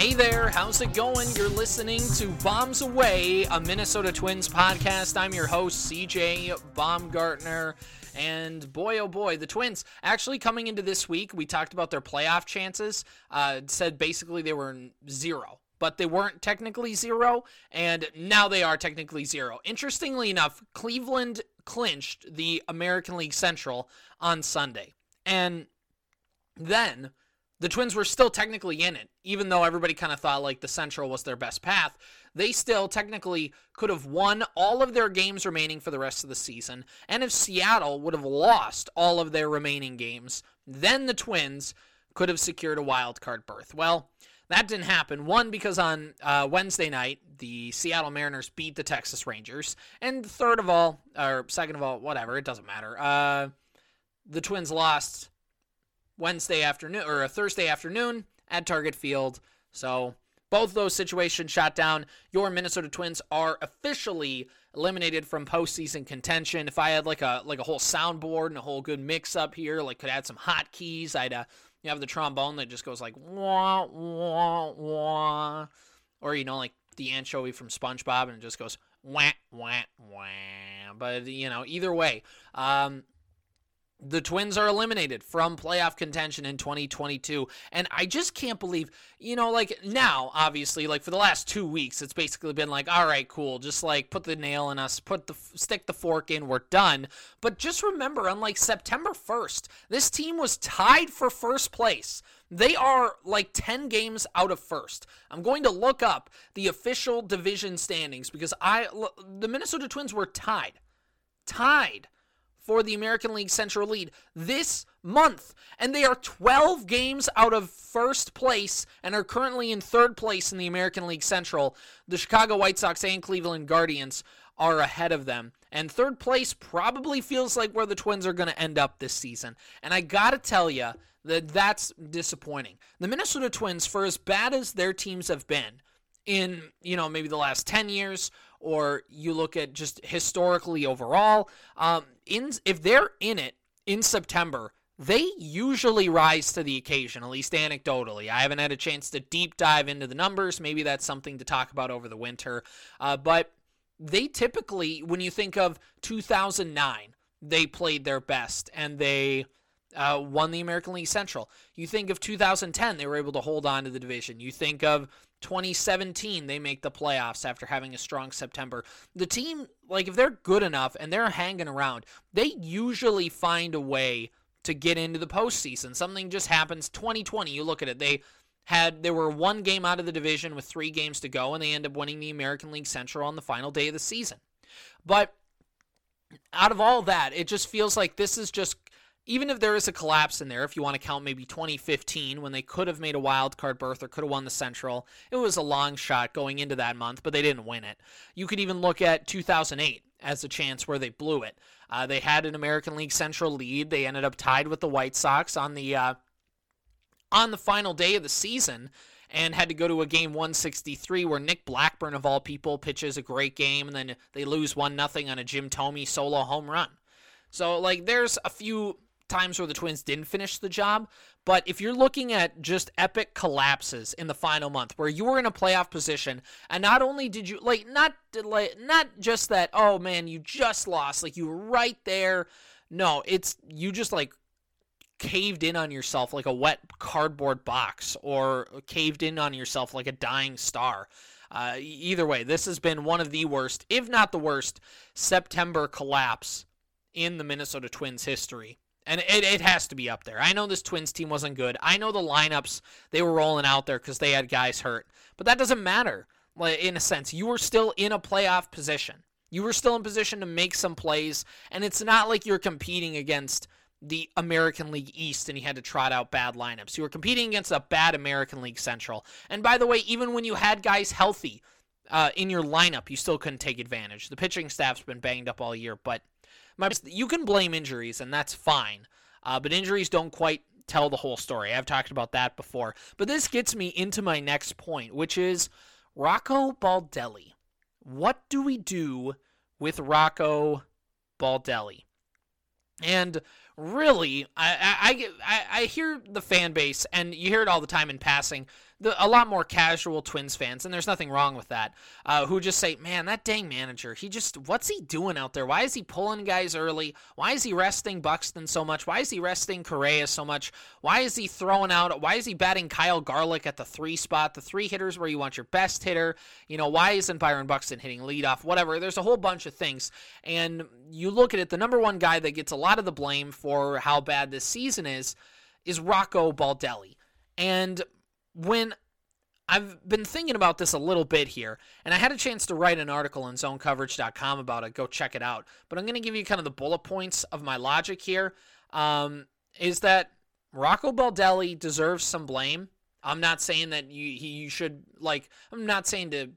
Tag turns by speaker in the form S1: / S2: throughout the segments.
S1: Hey there, how's it going? You're listening to Bombs Away, a Minnesota Twins podcast. I'm your host, CJ Baumgartner. And boy, oh boy, the Twins actually coming into this week, we talked about their playoff chances. Uh, said basically they were zero, but they weren't technically zero, and now they are technically zero. Interestingly enough, Cleveland clinched the American League Central on Sunday. And then the Twins were still technically in it, even though everybody kind of thought like the Central was their best path. They still technically could have won all of their games remaining for the rest of the season. And if Seattle would have lost all of their remaining games, then the Twins could have secured a wild card berth. Well, that didn't happen. One, because on uh, Wednesday night, the Seattle Mariners beat the Texas Rangers. And third of all, or second of all, whatever, it doesn't matter. Uh, the Twins lost Wednesday afternoon or a Thursday afternoon at Target Field. So both those situations shot down. Your Minnesota Twins are officially eliminated from postseason contention. If I had like a like a whole soundboard and a whole good mix up here, like could add some hotkeys, I'd uh, you have the trombone that just goes like wah wah wah, or you know like the anchovy from SpongeBob and it just goes wah wah wah. But you know either way, um, the Twins are eliminated from playoff contention in 2022. And I just can't believe, you know, like now, obviously, like for the last two weeks, it's basically been like, all right, cool, just like put the nail in us, put the stick the fork in, we're done. But just remember, on like September 1st, this team was tied for first place. They are like 10 games out of first. I'm going to look up the official division standings because I the Minnesota Twins were tied. Tied for the American League Central lead this month. And they are 12 games out of first place and are currently in third place in the American League Central. The Chicago White Sox and Cleveland Guardians are ahead of them. And third place probably feels like where the Twins are going to end up this season. And I got to tell you that that's disappointing. The Minnesota Twins, for as bad as their teams have been in, you know, maybe the last 10 years or you look at just historically overall, um, in if they're in it in September, they usually rise to the occasion, at least anecdotally. I haven't had a chance to deep dive into the numbers. Maybe that's something to talk about over the winter. Uh, but they typically, when you think of 2009, they played their best and they uh, won the American League Central. You think of 2010, they were able to hold on to the division. You think of 2017 they make the playoffs after having a strong September. The team like if they're good enough and they're hanging around, they usually find a way to get into the postseason. Something just happens 2020, you look at it. They had they were one game out of the division with 3 games to go and they end up winning the American League Central on the final day of the season. But out of all that, it just feels like this is just even if there is a collapse in there, if you want to count maybe 2015 when they could have made a wild card berth or could have won the Central, it was a long shot going into that month, but they didn't win it. You could even look at 2008 as a chance where they blew it. Uh, they had an American League Central lead. They ended up tied with the White Sox on the uh, on the final day of the season and had to go to a game 163 where Nick Blackburn of all people pitches a great game and then they lose one nothing on a Jim Thome solo home run. So like there's a few times where the Twins didn't finish the job. But if you're looking at just epic collapses in the final month where you were in a playoff position and not only did you like not like not just that oh man you just lost like you were right there no it's you just like caved in on yourself like a wet cardboard box or caved in on yourself like a dying star uh, either way this has been one of the worst if not the worst September collapse in the Minnesota Twins history and it, it has to be up there. I know this Twins team wasn't good. I know the lineups they were rolling out there because they had guys hurt. But that doesn't matter in a sense. You were still in a playoff position. You were still in position to make some plays. And it's not like you're competing against the American League East and you had to trot out bad lineups. You were competing against a bad American League Central. And by the way, even when you had guys healthy uh, in your lineup, you still couldn't take advantage. The pitching staff's been banged up all year, but my, you can blame injuries, and that's fine. Uh, but injuries don't quite tell the whole story. I've talked about that before. But this gets me into my next point, which is Rocco Baldelli. What do we do with Rocco Baldelli? And really, I, I, I, I hear the fan base, and you hear it all the time in passing. The, a lot more casual Twins fans, and there's nothing wrong with that, uh, who just say, man, that dang manager, he just, what's he doing out there? Why is he pulling guys early? Why is he resting Buxton so much? Why is he resting Correa so much? Why is he throwing out, why is he batting Kyle Garlick at the three spot, the three hitters where you want your best hitter? You know, why isn't Byron Buxton hitting leadoff? Whatever. There's a whole bunch of things. And you look at it, the number one guy that gets a lot of the blame for how bad this season is, is Rocco Baldelli. And when I've been thinking about this a little bit here, and I had a chance to write an article on zonecoverage.com about it. Go check it out. But I'm going to give you kind of the bullet points of my logic here. Um, is that Rocco Baldelli deserves some blame. I'm not saying that you he should like. I'm not saying to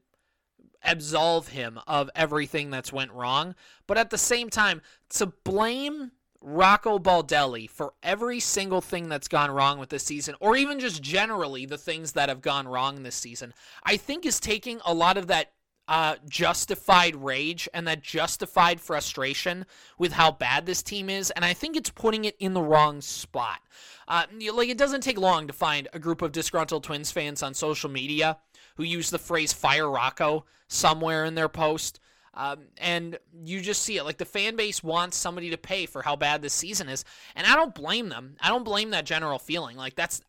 S1: absolve him of everything that's went wrong, but at the same time, to blame Rocco Baldelli for every single thing that's gone wrong with this season, or even just generally the things that have gone wrong this season, I think is taking a lot of that uh, justified rage and that justified frustration with how bad this team is, and I think it's putting it in the wrong spot. Uh, like, it doesn't take long to find a group of disgruntled Twins fans on social media who use the phrase fire Rocco somewhere in their post. Um, and you just see it. Like the fan base wants somebody to pay for how bad this season is. And I don't blame them. I don't blame that general feeling. Like that's,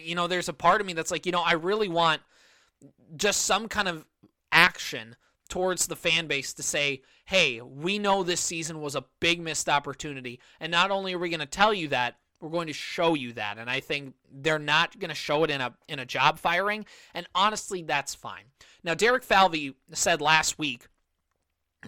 S1: you know, there's a part of me that's like, you know, I really want just some kind of action towards the fan base to say, hey, we know this season was a big missed opportunity. And not only are we going to tell you that, we're going to show you that. And I think they're not going to show it in a in a job firing. And honestly, that's fine. Now, Derek Falvey said last week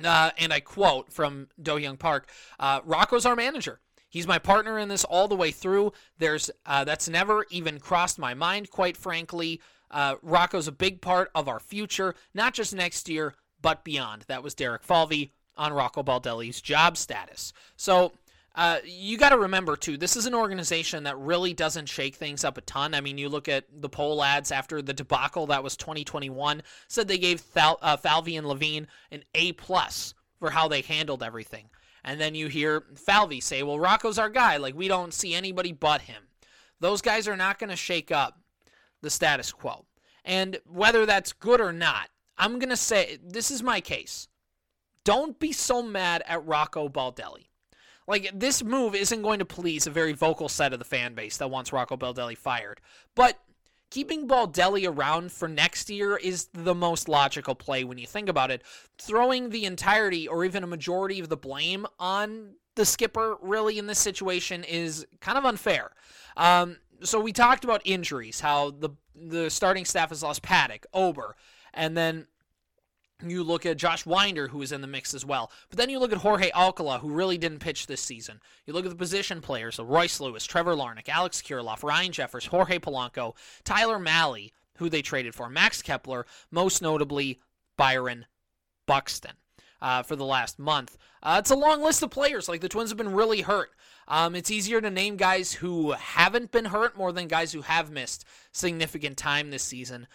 S1: uh, and I quote from Do-Hyoung Park uh, Rocco's our manager. He's my partner in this all the way through. There's uh, that's never even crossed my mind, quite frankly. Uh, Rocco's a big part of our future, not just next year, but beyond. That was Derek Falvey on Rocco Baldelli's job status. So uh, you got to remember too, this is an organization that really doesn't shake things up a ton. I mean, you look at the Pohlads after the debacle that was 2021, said they gave uh, Falvey and Levine an A plus for how they handled everything. And then you hear Falvey say, "Well, Rocco's our guy. Like we don't see anybody but him." Those guys are not going to shake up the status quo. And whether that's good or not, I'm going to say this is my case. Don't be so mad at Rocco Baldelli. Like this move isn't going to please a very vocal set of the fan base that wants Rocco Baldelli fired. But keeping Baldelli around for next year is the most logical play when you think about it. Throwing the entirety or even a majority of the blame on the skipper really in this situation is kind of unfair. Um, so we talked about injuries, how the the starting staff has lost Paddock, Ober, and then you look at Josh Winder, who is in the mix as well. But then you look at Jorge Alcala, who really didn't pitch this season. You look at the position players, Royce Lewis, Trevor Larnach, Alex Kirilloff, Ryan Jeffers, Jorge Polanco, Tyler Mahle, who they traded for, Max Kepler, most notably Byron Buxton. Uh, for the last month. Uh, it's a long list of players. Like the Twins have been really hurt. Um, it's easier to name guys who haven't been hurt more than guys who have missed significant time this season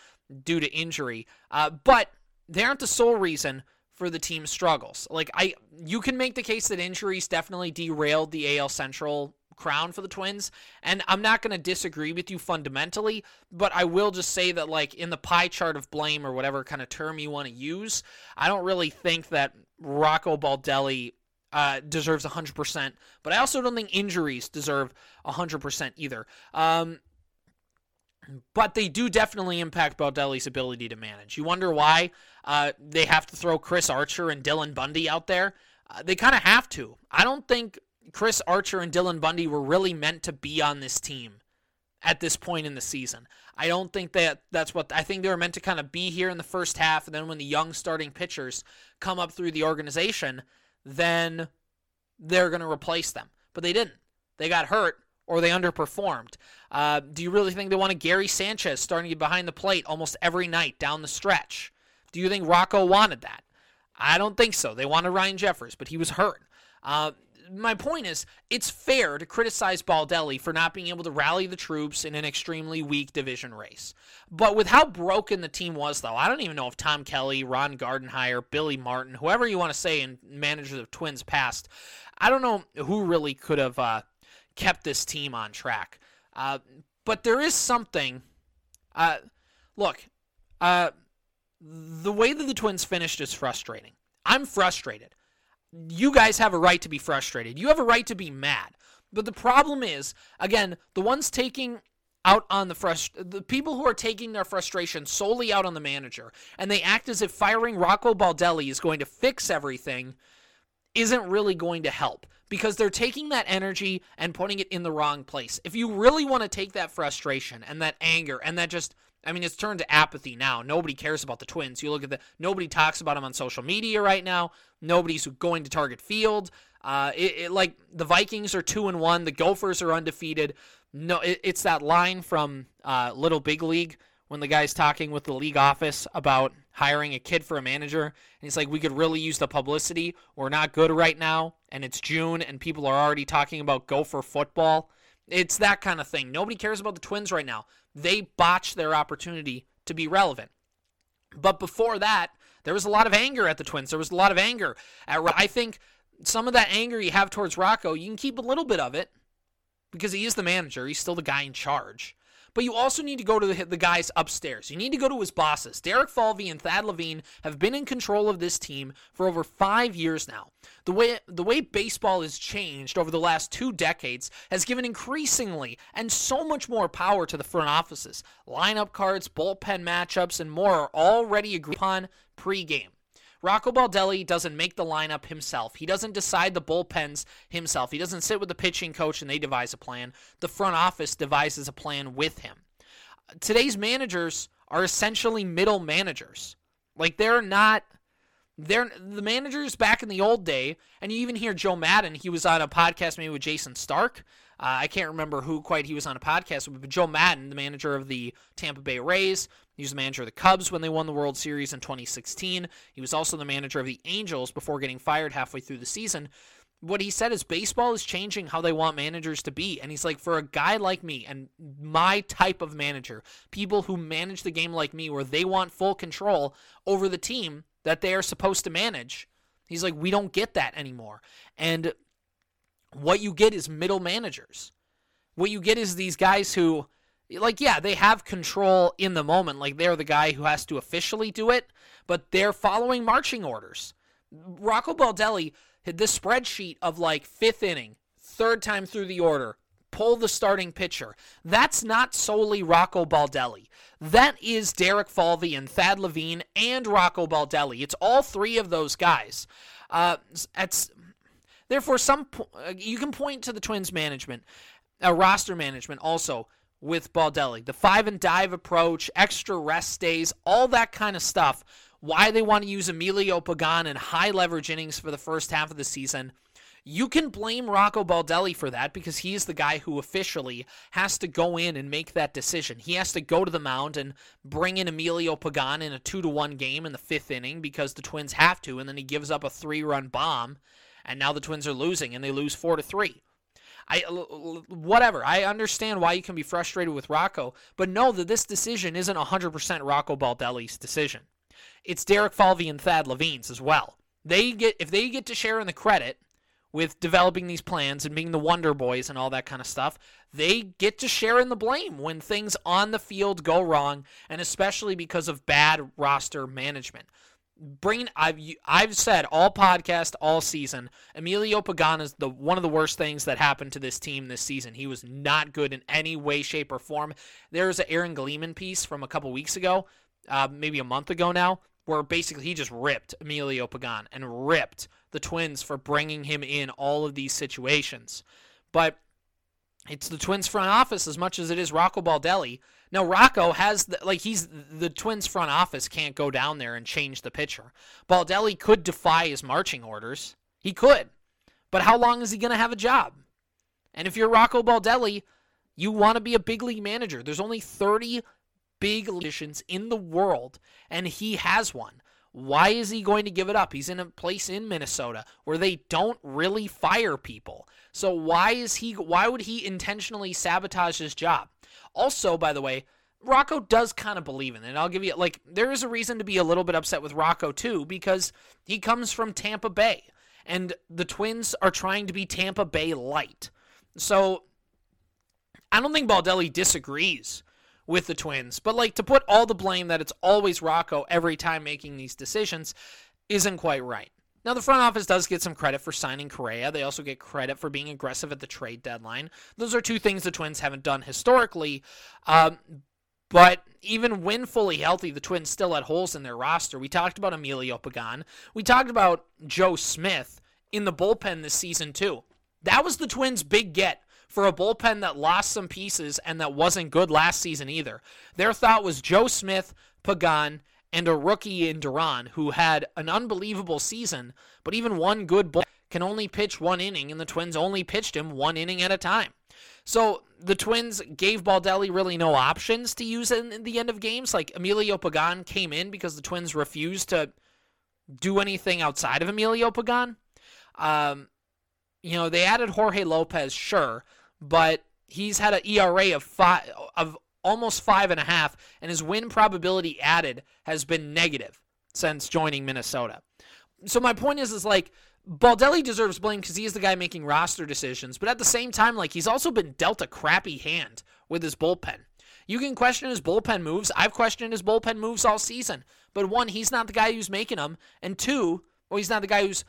S1: due to injury. Uh, but they aren't the sole reason for the team's struggles. Like I you can make the case that injuries definitely derailed the AL Central crown for the Twins, and I'm not going to disagree with you fundamentally, but I will just say that like in the pie chart of blame or whatever kind of term you want to use, I don't really think that Rocco Baldelli uh, deserves 100%, but I also don't think injuries deserve 100% either. Um, but they do definitely impact Baldelli's ability to manage. You wonder why uh, they have to throw Chris Archer and Dylan Bundy out there. Uh, they kind of have to. I don't think Chris Archer and Dylan Bundy were really meant to be on this team at this point in the season. I don't think that that's what I think they were meant to kind of be here in the first half, and then when the young starting pitchers come up through the organization, then they're going to replace them. But they didn't. They got hurt or they underperformed. Uh, do you really think they want a Gary Sanchez starting behind the plate almost every night down the stretch? Do you think Rocco wanted that? I don't think so. They wanted Ryan Jeffers, but he was hurt. Uh, my point is, it's fair to criticize Baldelli for not being able to rally the troops in an extremely weak division race. But with how broken the team was, though, I don't even know if Tom Kelly, Ron Gardenhire, Billy Martin, whoever you want to say in managers of Twins past, I don't know who really could have uh, kept this team on track. Uh, but there is something. Uh, look, uh, the way that the Twins finished is frustrating. I'm frustrated. You guys have a right to be frustrated. You have a right to be mad. But the problem is, again, the ones taking out on the frust the people who are taking their frustration solely out on the manager and they act as if firing Rocco Baldelli is going to fix everything isn't really going to help because they're taking that energy and putting it in the wrong place. If you really want to take that frustration and that anger and that just I mean, it's turned to apathy now. Nobody cares about the Twins. You look at the nobody talks about them on social media right now. Nobody's going to Target Field. Uh, it, it, like the Vikings are two and one. The Gophers are undefeated. No, it, it's that line from uh, Little Big League when the guy's talking with the league office about hiring a kid for a manager, and he's like, "We could really use the publicity. We're not good right now, and it's June, and people are already talking about Gopher football." It's that kind of thing. Nobody cares about the Twins right now. They botched their opportunity to be relevant. But before that, there was a lot of anger at the Twins. There was a lot of anger. At, I think some of that anger you have towards Rocco, you can keep a little bit of it because he is the manager. He's still the guy in charge. But you also need to go to the, the guys upstairs. You need to go to his bosses. Derek Falvey and Thad Levine have been in control of this team for over five years now. The way the way baseball has changed over the last two decades has given increasingly and so much more power to the front offices. Lineup cards, bullpen matchups, and more are already agreed upon pre-game. Rocco Baldelli doesn't make the lineup himself. He doesn't decide the bullpens himself. He doesn't sit with the pitching coach and they devise a plan. The front office devises a plan with him. Today's managers are essentially middle managers. Like they're not they're the managers back in the old day, and you even hear Joe Maddon, He was on a podcast maybe with Jayson Stark. Uh, I can't remember who quite he was on a podcast with, but Joe Maddon, the manager of the Tampa Bay Rays, he was the manager of the Cubs when they won the World Series in 2016. He was also the manager of the Angels before getting fired halfway through the season. What he said is baseball is changing how they want managers to be. And he's like, for a guy like me and my type of manager, people who manage the game like me, where they want full control over the team that they are supposed to manage, he's like, we don't get that anymore. And what you get is middle managers. What you get is these guys who like yeah they have control in the moment. Like they're the guy who has to officially do it but they're following marching orders. Rocco baldelli had this spreadsheet of like fifth inning third time through the order pull the starting pitcher. That's not solely rocco baldelli. That is derek falvey and thad levine and rocco baldelli. It's all three of those guys. Uh, it's therefore some you can point to the twins management uh, roster management also with Baldelli. The five and dive approach, extra rest days, all that kind of stuff. Why they want to use Emilio Pagan in high leverage innings for the first half of the season. You can blame Rocco Baldelli for that because he's the guy who officially has to go in and make that decision. He has to go to the mound and bring in Emilio Pagan in a 2 to 1 game in the 5th inning because the Twins have to and then he gives up a 3-run bomb and now the Twins are losing and they lose 4 to 3. I whatever. I understand why you can be frustrated with Rocco, but know that this decision isn't 100% Rocco Baldelli's decision. It's Derek Falvey and Thad Levine's as well. They get if they get to share in the credit with developing these plans and being the Wonder Boys and all that kind of stuff, they get to share in the blame when things on the field go wrong, and especially because of bad roster management bringing I've I've said all podcast all season Emilio Pagan is the one of the worst things that happened to this team this season. He was not good in any way, shape, or form. There's an Aaron Gleeman piece from a couple weeks ago, uh, maybe a month ago now, where basically he just ripped Emilio Pagan and ripped the Twins for bringing him in all of these situations. But it's the Twins front office as much as it is Rocco Baldelli now Rocco has the, like he's the Twins front office can't go down there and change the pitcher. Baldelli could defy his marching orders. He could. But how long is he going to have a job? And if you're Rocco Baldelli, you want to be a big league manager. There's only 30 big positions in the world and he has one. Why is he going to give it up? He's in a place in Minnesota where they don't really fire people. So why is he why would he intentionally sabotage his job? Also, by the way, Rocco does kind of believe in it. I'll give you like there is a reason to be a little bit upset with Rocco too because he comes from Tampa Bay and the Twins are trying to be Tampa Bay light. So I don't think Baldelli disagrees with the Twins. But like to put all the blame that it's always Rocco every time making these decisions isn't quite right. Now, the front office does get some credit for signing Correa. They also get credit for being aggressive at the trade deadline. Those are two things the Twins haven't done historically. Um, but even when fully healthy, the Twins still had holes in their roster. We talked about Emilio Pagan. We talked about Joe Smith in the bullpen this season, too. That was the Twins' big get for a bullpen that lost some pieces and that wasn't good last season either. Their thought was Joe Smith, Pagan, and a rookie in Duran who had an unbelievable season, but even one good bull can only pitch one inning, and the Twins only pitched him one inning at a time. So the Twins gave Baldelli really no options to use in the end of games. Like Emilio Pagan came in because the Twins refused to do anything outside of Emilio Pagan. Um, you know, they added Jorge Lopez, sure, but he's had an ERA of five of almost five and a half, and his win probability added has been negative since joining Minnesota. So my point is, is like Baldelli deserves blame because he is the guy making roster decisions, but at the same time, like he's also been dealt a crappy hand with his bullpen. You can question his bullpen moves. I've questioned his bullpen moves all season. But one, he's not the guy who's making them, and two, well, he's not the guy who's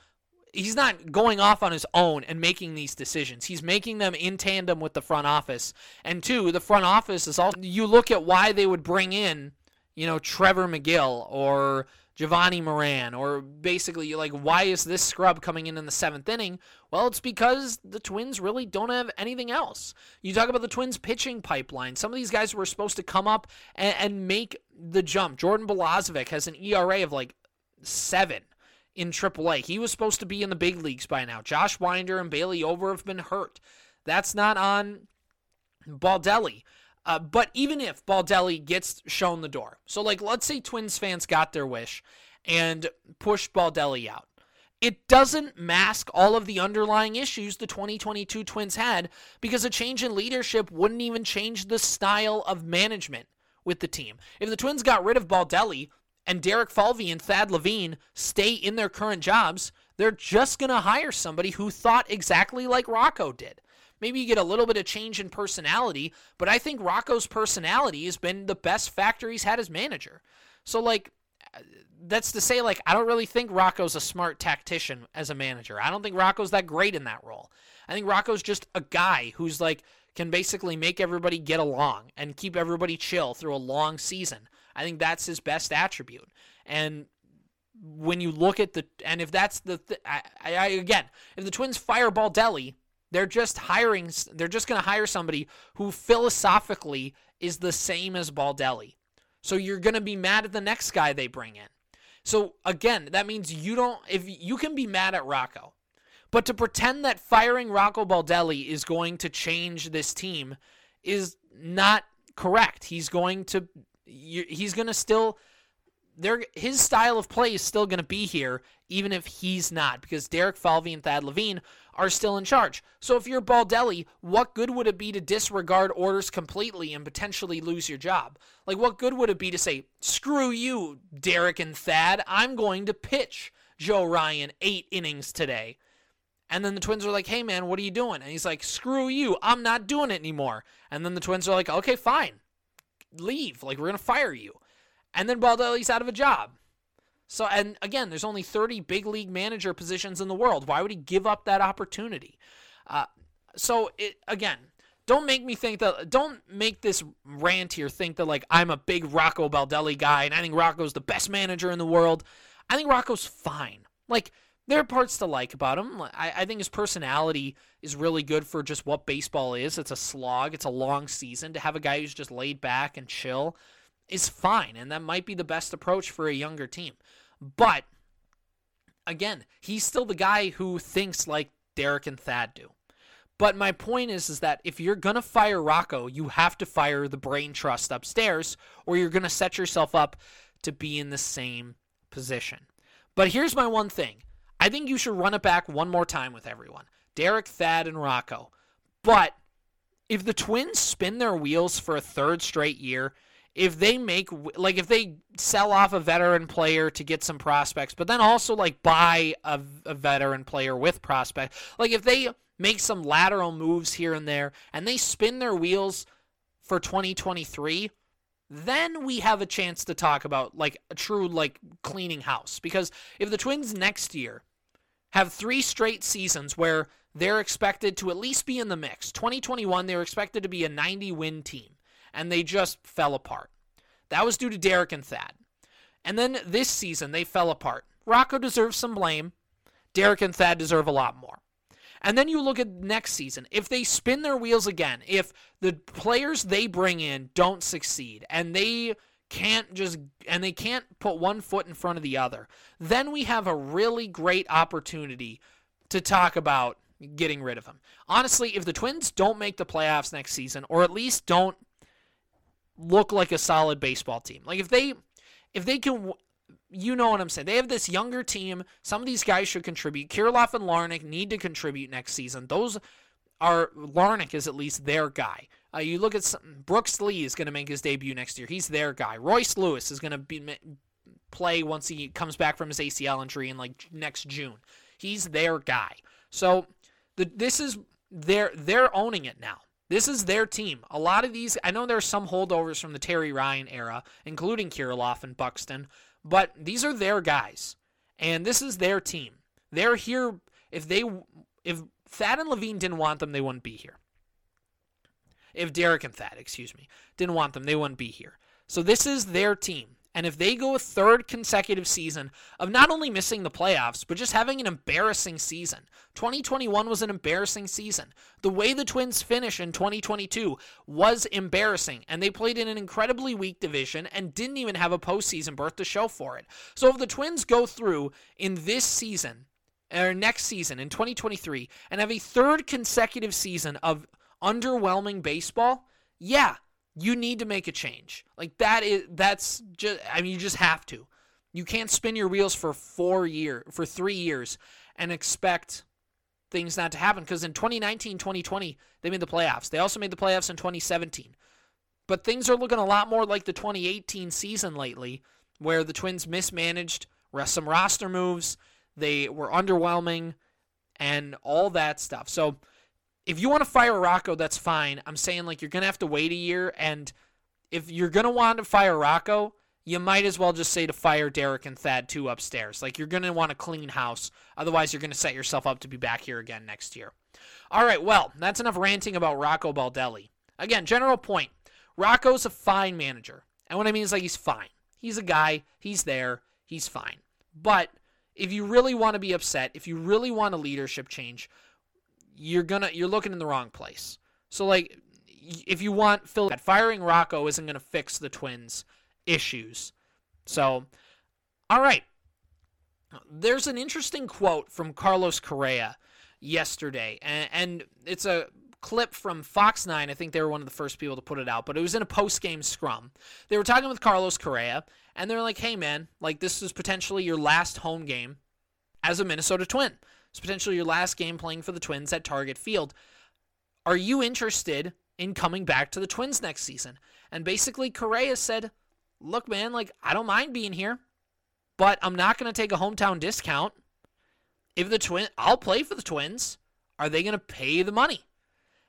S1: he's not going off on his own and making these decisions. He's making them in tandem with the front office. And two, the front office is also you look at why they would bring in, you know, Trevor Megill or Jovani Moran or basically like why is this scrub coming in in the 7th inning? Well, it's because the Twins really don't have anything else. You talk about the Twins pitching pipeline. Some of these guys were supposed to come up and, and make the jump. Jordan Balazovic has an ERA of like 7 in AAA. He was supposed to be in the big leagues by now. Josh Winder and Bailey Ober have been hurt. That's not on Baldelli. Uh, but even if Baldelli gets shown the door, so like let's say Twins fans got their wish and pushed Baldelli out, it doesn't mask all of the underlying issues the 2022 Twins had because a change in leadership wouldn't even change the style of management with the team. If the Twins got rid of Baldelli, and Derek Falvey and Thad Levine stay in their current jobs, they're just going to hire somebody who thought exactly like Rocco did. Maybe you get a little bit of change in personality, but I think Rocco's personality has been the best factor he's had as manager. So, like, that's to say, like, I don't really think Rocco's a smart tactician as a manager. I don't think Rocco's that great in that role. I think Rocco's just a guy who's like, can basically make everybody get along and keep everybody chill through a long season. I think that's his best attribute. And when you look at the and if that's the th- I, I, again if the Twins fire Baldelli, they're just hiring they're just going to hire somebody who philosophically is the same as Baldelli. So you're going to be mad at the next guy they bring in. So again, that means you don't if you can be mad at Rocco. But to pretend that firing Rocco Baldelli is going to change this team is not correct. He's going to he's going to still there his style of play is still going to be here even if he's not because Derek Falvey and Thad Levine are still in charge. So if you're Baldelli, what good would it be to disregard orders completely and potentially lose your job? Like what good would it be to say, "Screw you, Derek and Thad. I'm going to pitch Joe Ryan 8 innings today." And then the twins are like, "Hey man, what are you doing?" And he's like, "Screw you. I'm not doing it anymore." And then the twins are like, "Okay, fine leave. Like, we're going to fire you. And then Baldelli's out of a job. So, and again, there's only 30 big league manager positions in the world. Why would he give up that opportunity? Uh, so, it, again, don't make me think that, don't make this rant here think that, like, I'm a big Rocco Baldelli guy and I think Rocco's the best manager in the world. I think Rocco's fine. Like, there are parts to like about him. I, I, think his personality is really good for just what baseball is. It's a slog, it's a long season. To have a guy who's just laid back and chill is fine, and that might be the best approach for a younger team. But again, he's still the guy who thinks like Derek and Thad do. But my point is, is that if you're gonna fire Rocco, you have to fire the brain trust upstairs, or you're gonna set yourself up to be in the same position. But here's my one thing I think you should run it back one more time with everyone Derek, Thad, and Rocco. But if the Twins spin their wheels for a third straight year, if they make like if they sell off a veteran player to get some prospects, but then also like buy a, a veteran player with prospect, like if they make some lateral moves here and there and they spin their wheels for 2023, then we have a chance to talk about like a true like cleaning house. Because if the Twins next year have three straight seasons where they're expected to at least be in the mix. 2021, they were expected to be a 90 win team, and they just fell apart. That was due to Derek and Thad. And then this season, they fell apart. Rocco deserves some blame. Derek and Thad deserve a lot more. And then you look at next season. If they spin their wheels again, if the players they bring in don't succeed and they can't just and they can't put one foot in front of the other, then we have a really great opportunity to talk about getting rid of him. Honestly, if the Twins don't make the playoffs next season or at least don't look like a solid baseball team. Like if they if they can you know what I'm saying. They have this younger team. Some of these guys should contribute. Kirilloff and Larnach need to contribute next season. Those are Larnach is at least their guy. Uh, you look at some, Brooks Lee is going to make his debut next year. He's their guy. Royce Lewis is going to be play once he comes back from his ACL injury in like next June. He's their guy. So the, this is they're they're owning it now. This is their team. A lot of these, I know there are some holdovers from the Terry Ryan era, including Kirilloff and Buxton, but these are their guys, and this is their team. They're here. If they, if Thad and Levine didn't want them, they wouldn't be here. If Derek and Thad, excuse me, didn't want them, they wouldn't be here. So this is their team. And if they go a third consecutive season of not only missing the playoffs, but just having an embarrassing season, 2021 was an embarrassing season. The way the Twins finished in 2022 was embarrassing, and they played in an incredibly weak division and didn't even have a postseason berth to show for it. So if the Twins go through in this season, or next season in 2023, and have a third consecutive season of underwhelming baseball, yeah, you need to make a change. Like that is that's just I mean you just have to. You can't spin your wheels for 4 year for 3 years and expect things not to happen because in 2019, 2020 they made the playoffs. They also made the playoffs in 2017. But things are looking a lot more like the 2018 season lately where the Twins mismanaged some roster moves, they were underwhelming and all that stuff. So if you want to fire Rocco, that's fine. I'm saying like you're gonna have to wait a year, and if you're gonna want to fire Rocco, you might as well just say to fire Derek and Thad too upstairs. Like you're gonna want to clean house. Otherwise, you're gonna set yourself up to be back here again next year. All right, well, that's enough ranting about Rocco Baldelli. Again, general point: Rocco's a fine manager, and what I mean is like he's fine. He's a guy. He's there. He's fine. But if you really want to be upset, if you really want a leadership change, you're gonna you're looking in the wrong place. So like if you want Phil firing Rocco isn't gonna fix the Twins' issues. So all right. There's an interesting quote from Carlos Correa yesterday, and, and it's a clip from Fox 9. I think they were one of the first people to put it out, but it was in a post game scrum. They were talking with Carlos Correa, and they're like, hey, man, like this is potentially your last home game as a Minnesota Twin. It's potentially your last game playing for the Twins at Target Field. Are you interested in coming back to the Twins next season? And basically, Correa said, Look, man, like, I don't mind being here, but I'm not going to take a hometown discount. If the Twin, I'll play for the Twins. Are they going to pay the money?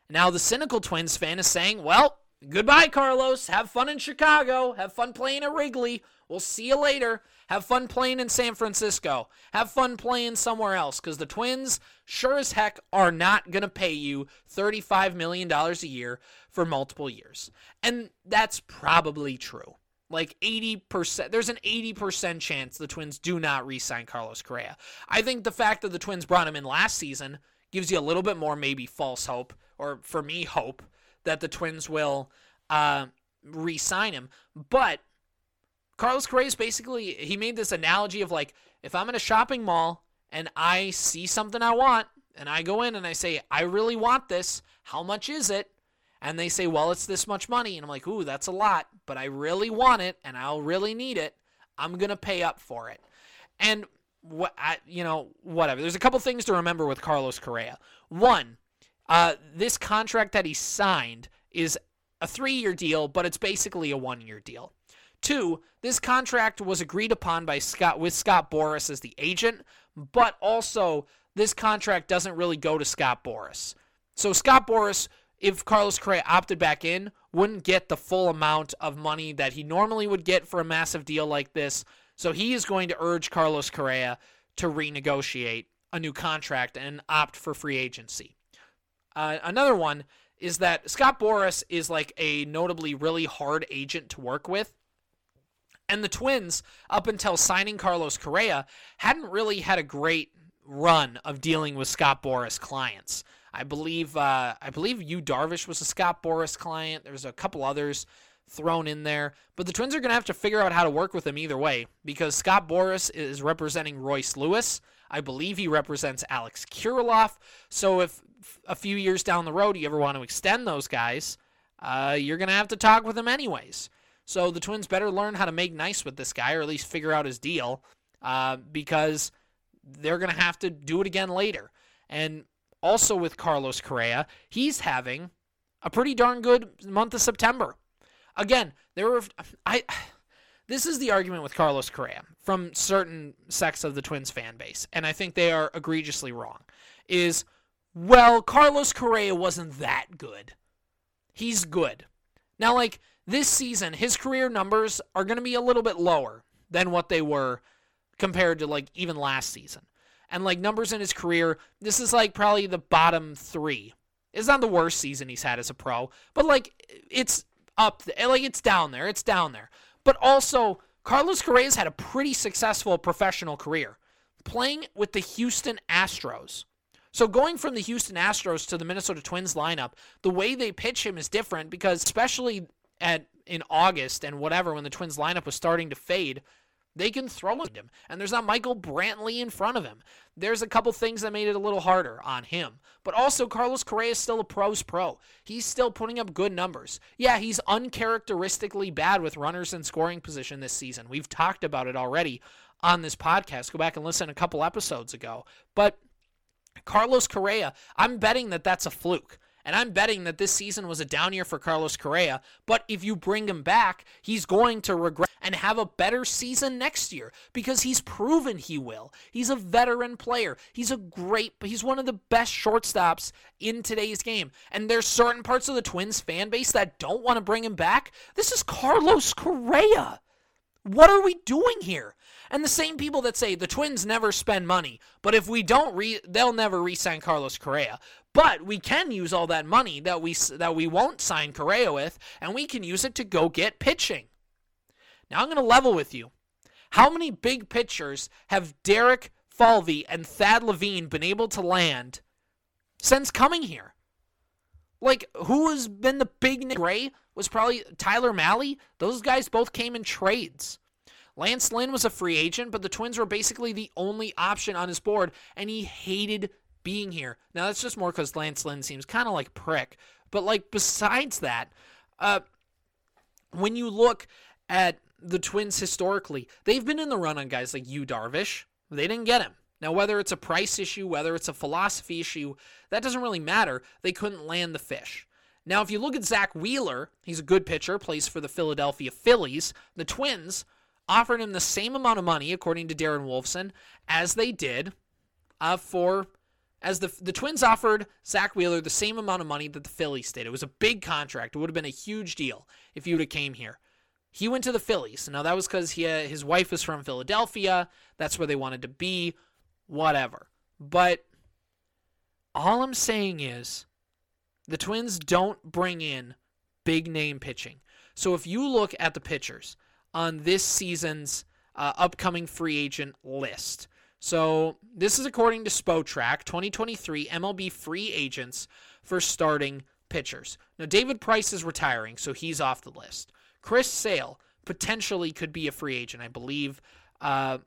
S1: Now, the cynical Twins fan is saying, Well, goodbye, Carlos. Have fun in Chicago. Have fun playing at Wrigley. We'll see you later. Have fun playing in San Francisco. Have fun playing somewhere else because the Twins sure as heck are not going to pay you $35 million a year for multiple years. And that's probably true. Like 80%, there's an 80% chance the Twins do not re sign Carlos Correa. I think the fact that the Twins brought him in last season gives you a little bit more, maybe false hope, or for me, hope that the Twins will uh, re sign him. But Carlos Correa basically he made this analogy of like if I'm in a shopping mall and I see something I want and I go in and I say I really want this, how much is it? And they say, well, it's this much money, and I'm like, ooh, that's a lot, but I really want it and I'll really need it. I'm gonna pay up for it. And what I, you know, whatever. There's a couple things to remember with Carlos Correa. One, uh, this contract that he signed is a three-year deal, but it's basically a one-year deal. Two, this contract was agreed upon by Scott with Scott Boras as the agent, but also this contract doesn't really go to Scott Boras. So Scott Boras, if Carlos Correa opted back in, wouldn't get the full amount of money that he normally would get for a massive deal like this. So he is going to urge Carlos Correa to renegotiate a new contract and opt for free agency. Uh, another one is that Scott Boras is like a notably really hard agent to work with. And the Twins, up until signing Carlos Correa, hadn't really had a great run of dealing with Scott Boras clients. I believe uh, I believe Yu Darvish was a Scott Boras client. There's a couple others thrown in there, but the Twins are going to have to figure out how to work with him either way because Scott Boras is representing Royce Lewis. I believe he represents Alex Kirilloff. So if a few years down the road you ever want to extend those guys, uh, you're going to have to talk with him anyways. So the Twins better learn how to make nice with this guy or at least figure out his deal uh, because they're going to have to do it again later. And also with Carlos Correa, he's having a pretty darn good month of September. Again, there were I this is the argument with Carlos Correa from certain sects of the Twins fan base, and I think they are egregiously wrong. Is well, Carlos Correa wasn't that good. He's good. Now, like this season, his career numbers are going to be a little bit lower than what they were compared to like even last season. And like numbers in his career, this is like probably the bottom three. It's not the worst season he's had as a pro, but like it's up, like it's down there. It's down there. But also, Carlos Correa's had a pretty successful professional career playing with the Houston Astros. So going from the Houston Astros to the Minnesota Twins lineup, the way they pitch him is different because especially at in August and whatever when the Twins lineup was starting to fade, they can throw at him. And there's not Michael Brantley in front of him. There's a couple things that made it a little harder on him. But also, Carlos Correa is still a pro's pro. He's still putting up good numbers. Yeah, he's uncharacteristically bad with runners in scoring position this season. We've talked about it already on this podcast. Go back and listen a couple episodes ago. But Carlos Correa, I'm betting that that's a fluke. And I'm betting that this season was a down year for Carlos Correa. But if you bring him back, he's going to regret and have a better season next year because he's proven he will. He's a veteran player. He's a great, he's one of the best shortstops in today's game. And there's certain parts of the Twins fan base that don't want to bring him back. This is Carlos Correa. What are we doing here? And the same people that say the Twins never spend money, but if we don't re, they'll never re-sign Carlos Correa. But we can use all that money that we that we won't sign Correa with, and we can use it to go get pitching. Now I'm going to level with you. How many big pitchers have Derek Falvey and Thad Levine been able to land since coming here? Like, who has been the big Gray? Was probably Tyler Mahle. Those guys both came in trades. Lance Lynn was a free agent, but the Twins were basically the only option on his board, and he hated being here. Now, that's just more because Lance Lynn seems kind of like prick. But, like, besides that, uh, when you look at the Twins historically, they've been in the run on guys like Yu Darvish. They didn't get him. Now, whether it's a price issue, whether it's a philosophy issue, that doesn't really matter. They couldn't land the fish. Now, if you look at Zack Wheeler, he's a good pitcher, plays for the Philadelphia Phillies. The Twins offered him the same amount of money, according to Darren Wolfson, as they did uh, for as the the Twins offered Zack Wheeler the same amount of money that the Phillies did. It was a big contract. It would have been a huge deal if he would have came here. He went to the Phillies. Now that was because he uh, his wife was from Philadelphia. That's where they wanted to be. Whatever. But all I'm saying is the Twins don't bring in big name pitching. So if you look at the pitchers, on this season's uh, upcoming free agent list. So this is according to Spotrac 2023 MLB free agents for starting pitchers. Now David Price is retiring, so he's off the list. Chris Sale potentially could be a free agent, I believe. Uh,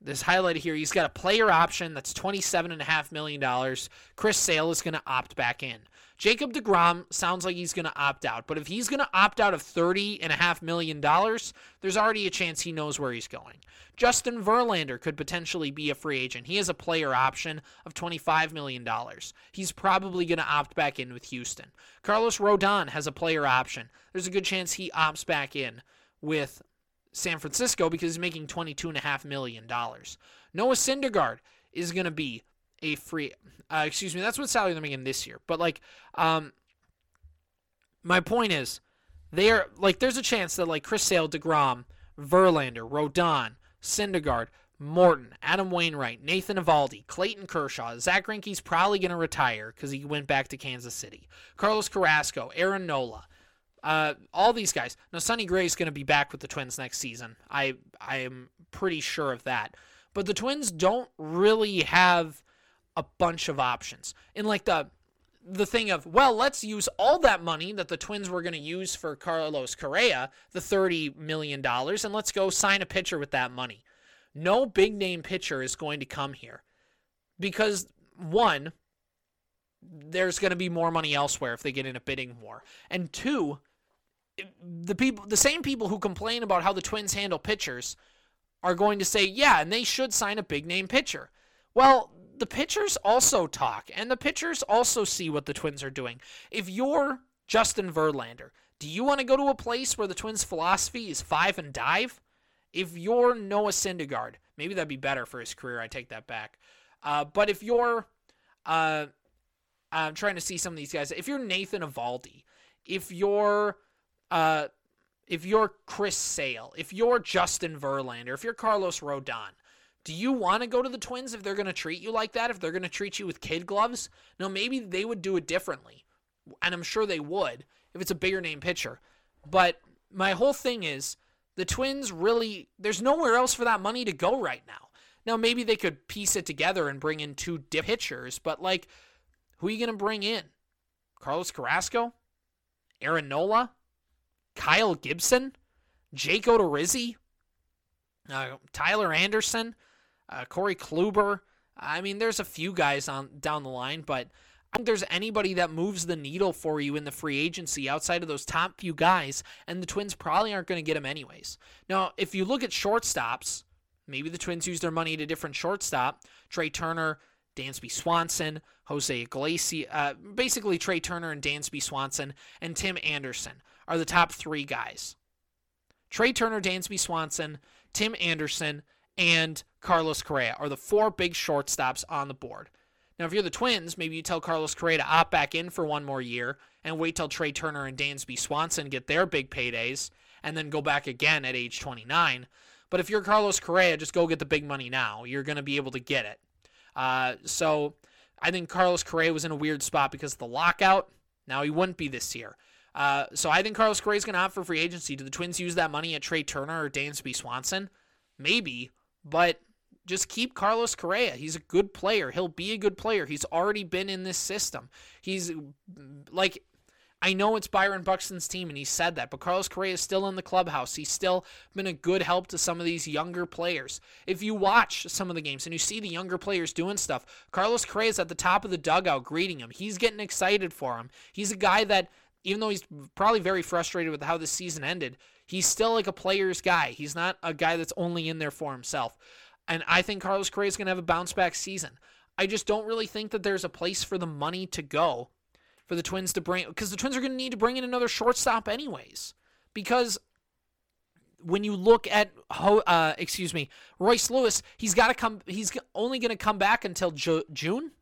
S1: this highlighted here, he's got a player option that's $27.5 million. Chris Sale is going to opt back in. Jacob DeGrom sounds like he's going to opt out, but if he's going to opt out of $30.5 million, there's already a chance he knows where he's going. Justin Verlander could potentially be a free agent. He has a player option of $25 million. He's probably going to opt back in with Houston. Carlos Rodon has a player option. There's a good chance he opts back in with San Francisco because he's making $22.5 million. Noah Syndergaard is going to be a free. Uh, excuse me, that's what salary they're making this year. But like, um, my point is, they're like there's a chance that like Chris Sale, DeGrom, Verlander, Rodon, Syndergaard, Morton, Adam Wainwright, Nathan Eovaldi, Clayton Kershaw, Zack Greinke's probably going to retire because he went back to Kansas City. Carlos Carrasco, Aaron Nola, uh, all these guys. Now Sonny Gray's going to be back with the Twins next season. I I am pretty sure of that. But the Twins don't really have a bunch of options. In like the the thing of, well, let's use all that money that the Twins were going to use for Carlos Correa, the $30 million, and let's go sign a pitcher with that money. No big name pitcher is going to come here because, one, there's going to be more money elsewhere if they get in a bidding war. And two, the people the same people who complain about how the Twins handle pitchers are going to say, "Yeah, and they should sign a big name pitcher." Well, the pitchers also talk, and the pitchers also see what the Twins are doing. If you're Justin Verlander, do you want to go to a place where the Twins' philosophy is five and dive? If you're Noah Syndergaard, maybe that'd be better for his career. I take that back. Uh, but if you're, uh, I'm trying to see some of these guys. If you're Nathan Eovaldi, if you're, uh, if you're Chris Sale, if you're Justin Verlander, if you're Carlos Rodon, do you want to go to the Twins if they're going to treat you like that? If they're going to treat you with kid gloves? No, maybe they would do it differently. And I'm sure they would if it's a bigger name pitcher. But my whole thing is the Twins really, there's nowhere else for that money to go right now. Now, maybe they could piece it together and bring in two pitchers, but like, who are you going to bring in? Carlos Carrasco? Aaron Nola? Kyle Gibson? Jake Odorizzi? Uh, Tyler Anderson? Uh, Corey Kluber. I mean, there's a few guys on down the line, but I don't think there's anybody that moves the needle for you in the free agency outside of those top few guys, and the Twins probably aren't going to get them anyways. Now, if you look at shortstops, maybe the Twins use their money at a different shortstop. Trea Turner, Dansby Swanson, Jose Iglesias, uh, basically Trea Turner and Dansby Swanson, and Tim Anderson are the top three guys. Trea Turner, Dansby Swanson, Tim Anderson, and Carlos Correa are the four big shortstops on the board. Now, if you're the Twins, maybe you tell Carlos Correa to opt back in for one more year and wait till Trea Turner and Dansby Swanson get their big paydays and then go back again at age 29. But if you're Carlos Correa, just go get the big money now. You're going to be able to get it. Uh, so I think Carlos Correa was in a weird spot because of the lockout. Now he wouldn't be this year. Uh, so I think Carlos Correa is going to opt for free agency. Do the Twins use that money at Trea Turner or Dansby Swanson? Maybe, but just keep Carlos Correa. He's a good player. He'll be a good player. He's already been in this system. He's like I know it's Byron Buxton's team and he said that, but Carlos Correa is still in the clubhouse. He's still been a good help to some of these younger players. If you watch some of the games and you see the younger players doing stuff, Carlos Correa is at the top of the dugout greeting him. He's getting excited for him. He's a guy that even though he's probably very frustrated with how the season ended, he's still like a player's guy. He's not a guy that's only in there for himself. And I think Carlos Correa is going to have a bounce back season. I just don't really think that there's a place for the money to go for the Twins to bring, because the Twins are going to need to bring in another shortstop anyways. Because when you look at, uh, excuse me, Royce Lewis, he's got to come. He's only going to come back until Ju- June,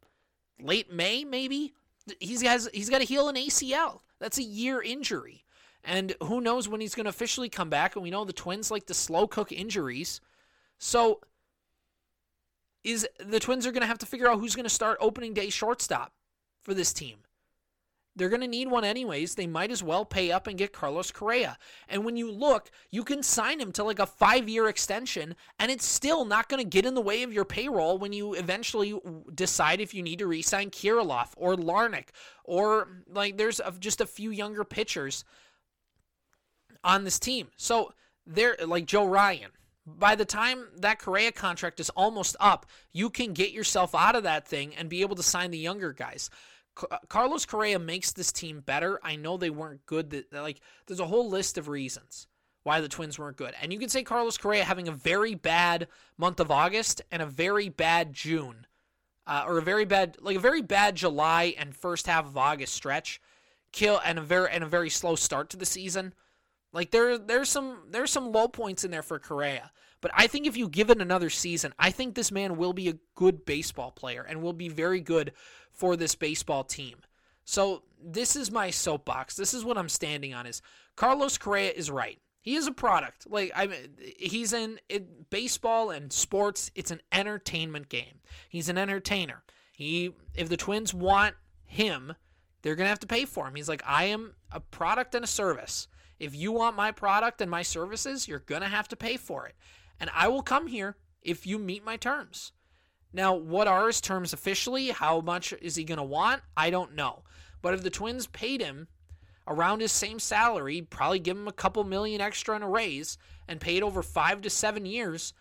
S1: late May, maybe. He's has he's got to heal an ACL. That's a year injury, and who knows when he's going to officially come back. And we know the Twins like to slow cook injuries, so is the Twins are going to have to figure out who's going to start opening day shortstop for this team. They're going to need one anyways. They might as well pay up and get Carlos Correa. And when you look, you can sign him to like a five year extension, and it's still not going to get in the way of your payroll when you eventually decide if you need to re sign Kirilloff or Larnach or like there's just a few younger pitchers on this team. So they're like Joe Ryan by the time that Correa contract is almost up, you can get yourself out of that thing and be able to sign the younger guys. Carlos Correa makes this team better. I know they weren't good. Like there's a whole list of reasons why the Twins weren't good. And you can say Carlos Correa having a very bad month of August and a very bad June. Uh, or a very bad like a very bad July and first half of August stretch kill and a very and a very slow start to the season like there, there's some there's some low points in there for Correa, but I think if you give it another season, I think this man will be a good baseball player and will be very good for this baseball team. So this is my soapbox. This is what I'm standing on: is Carlos Correa is right. He is a product. Like I mean, he's in it, baseball and sports. It's an entertainment game. He's an entertainer. He if the Twins want him, they're gonna have to pay for him. He's like, I am a product and a service. If you want my product and my services, you're gonna have to pay for it, and I will come here if you meet my terms. Now, what are his terms officially? How much is he gonna want? I don't know. But if the Twins paid him around his same salary, probably give him a couple million extra in a raise, and paid over five to seven years,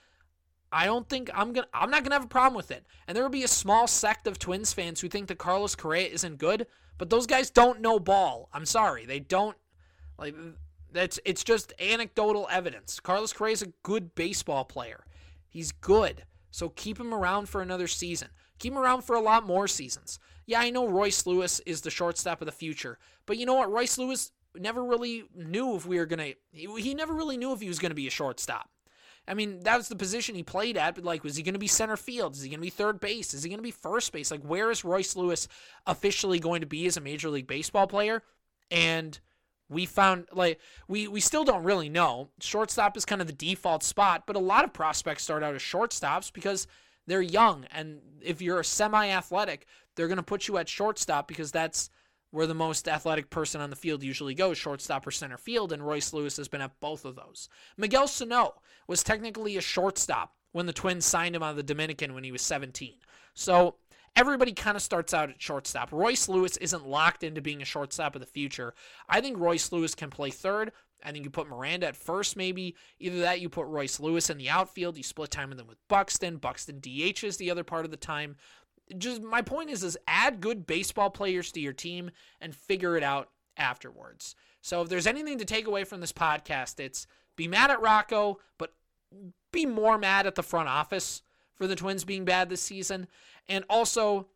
S1: I don't think I'm gonna I'm not gonna have a problem with it. And there will be a small sect of Twins fans who think that Carlos Correa isn't good, but those guys don't know ball. I'm sorry, they don't like that's it's just anecdotal evidence. Carlos Correa is a good baseball player. He's good. So keep him around for another season. Keep him around for a lot more seasons. Yeah, I know Royce Lewis is the shortstop of the future, but you know what? Royce Lewis never really knew if we were gonna. He, he never really knew if he was gonna be a shortstop. I mean, that was the position he played at, but like, was he going to be center field? Is he going to be third base? Is he going to be first base? Like, where is Royce Lewis officially going to be as a Major League Baseball player? And we found, like, we, we still don't really know. Shortstop is kind of the default spot, but a lot of prospects start out as shortstops because they're young. And if you're a semi athletic, they're going to put you at shortstop because that's where the most athletic person on the field usually goes, shortstop or center field, and Royce Lewis has been at both of those. Miguel Sano was technically a shortstop when the Twins signed him out of the Dominican when he was 17. So everybody kind of starts out at shortstop. Royce Lewis isn't locked into being a shortstop of the future. I think Royce Lewis can play third. I think you put Miranda at first, maybe. Either that, you put Royce Lewis in the outfield. You split time with them with Buxton. Buxton DHs the other part of the time just my point is is add good baseball players to your team and figure it out afterwards. So if there's anything to take away from this podcast, it's be mad at Rocco, but be more mad at the front office for the Twins being bad this season, and also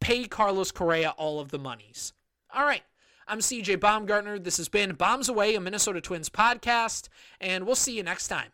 S1: pay Carlos Correa all of the monies. All right. I'm CJ Baumgartner. This has been Bombs Away, a Minnesota Twins podcast, and we'll see you next time.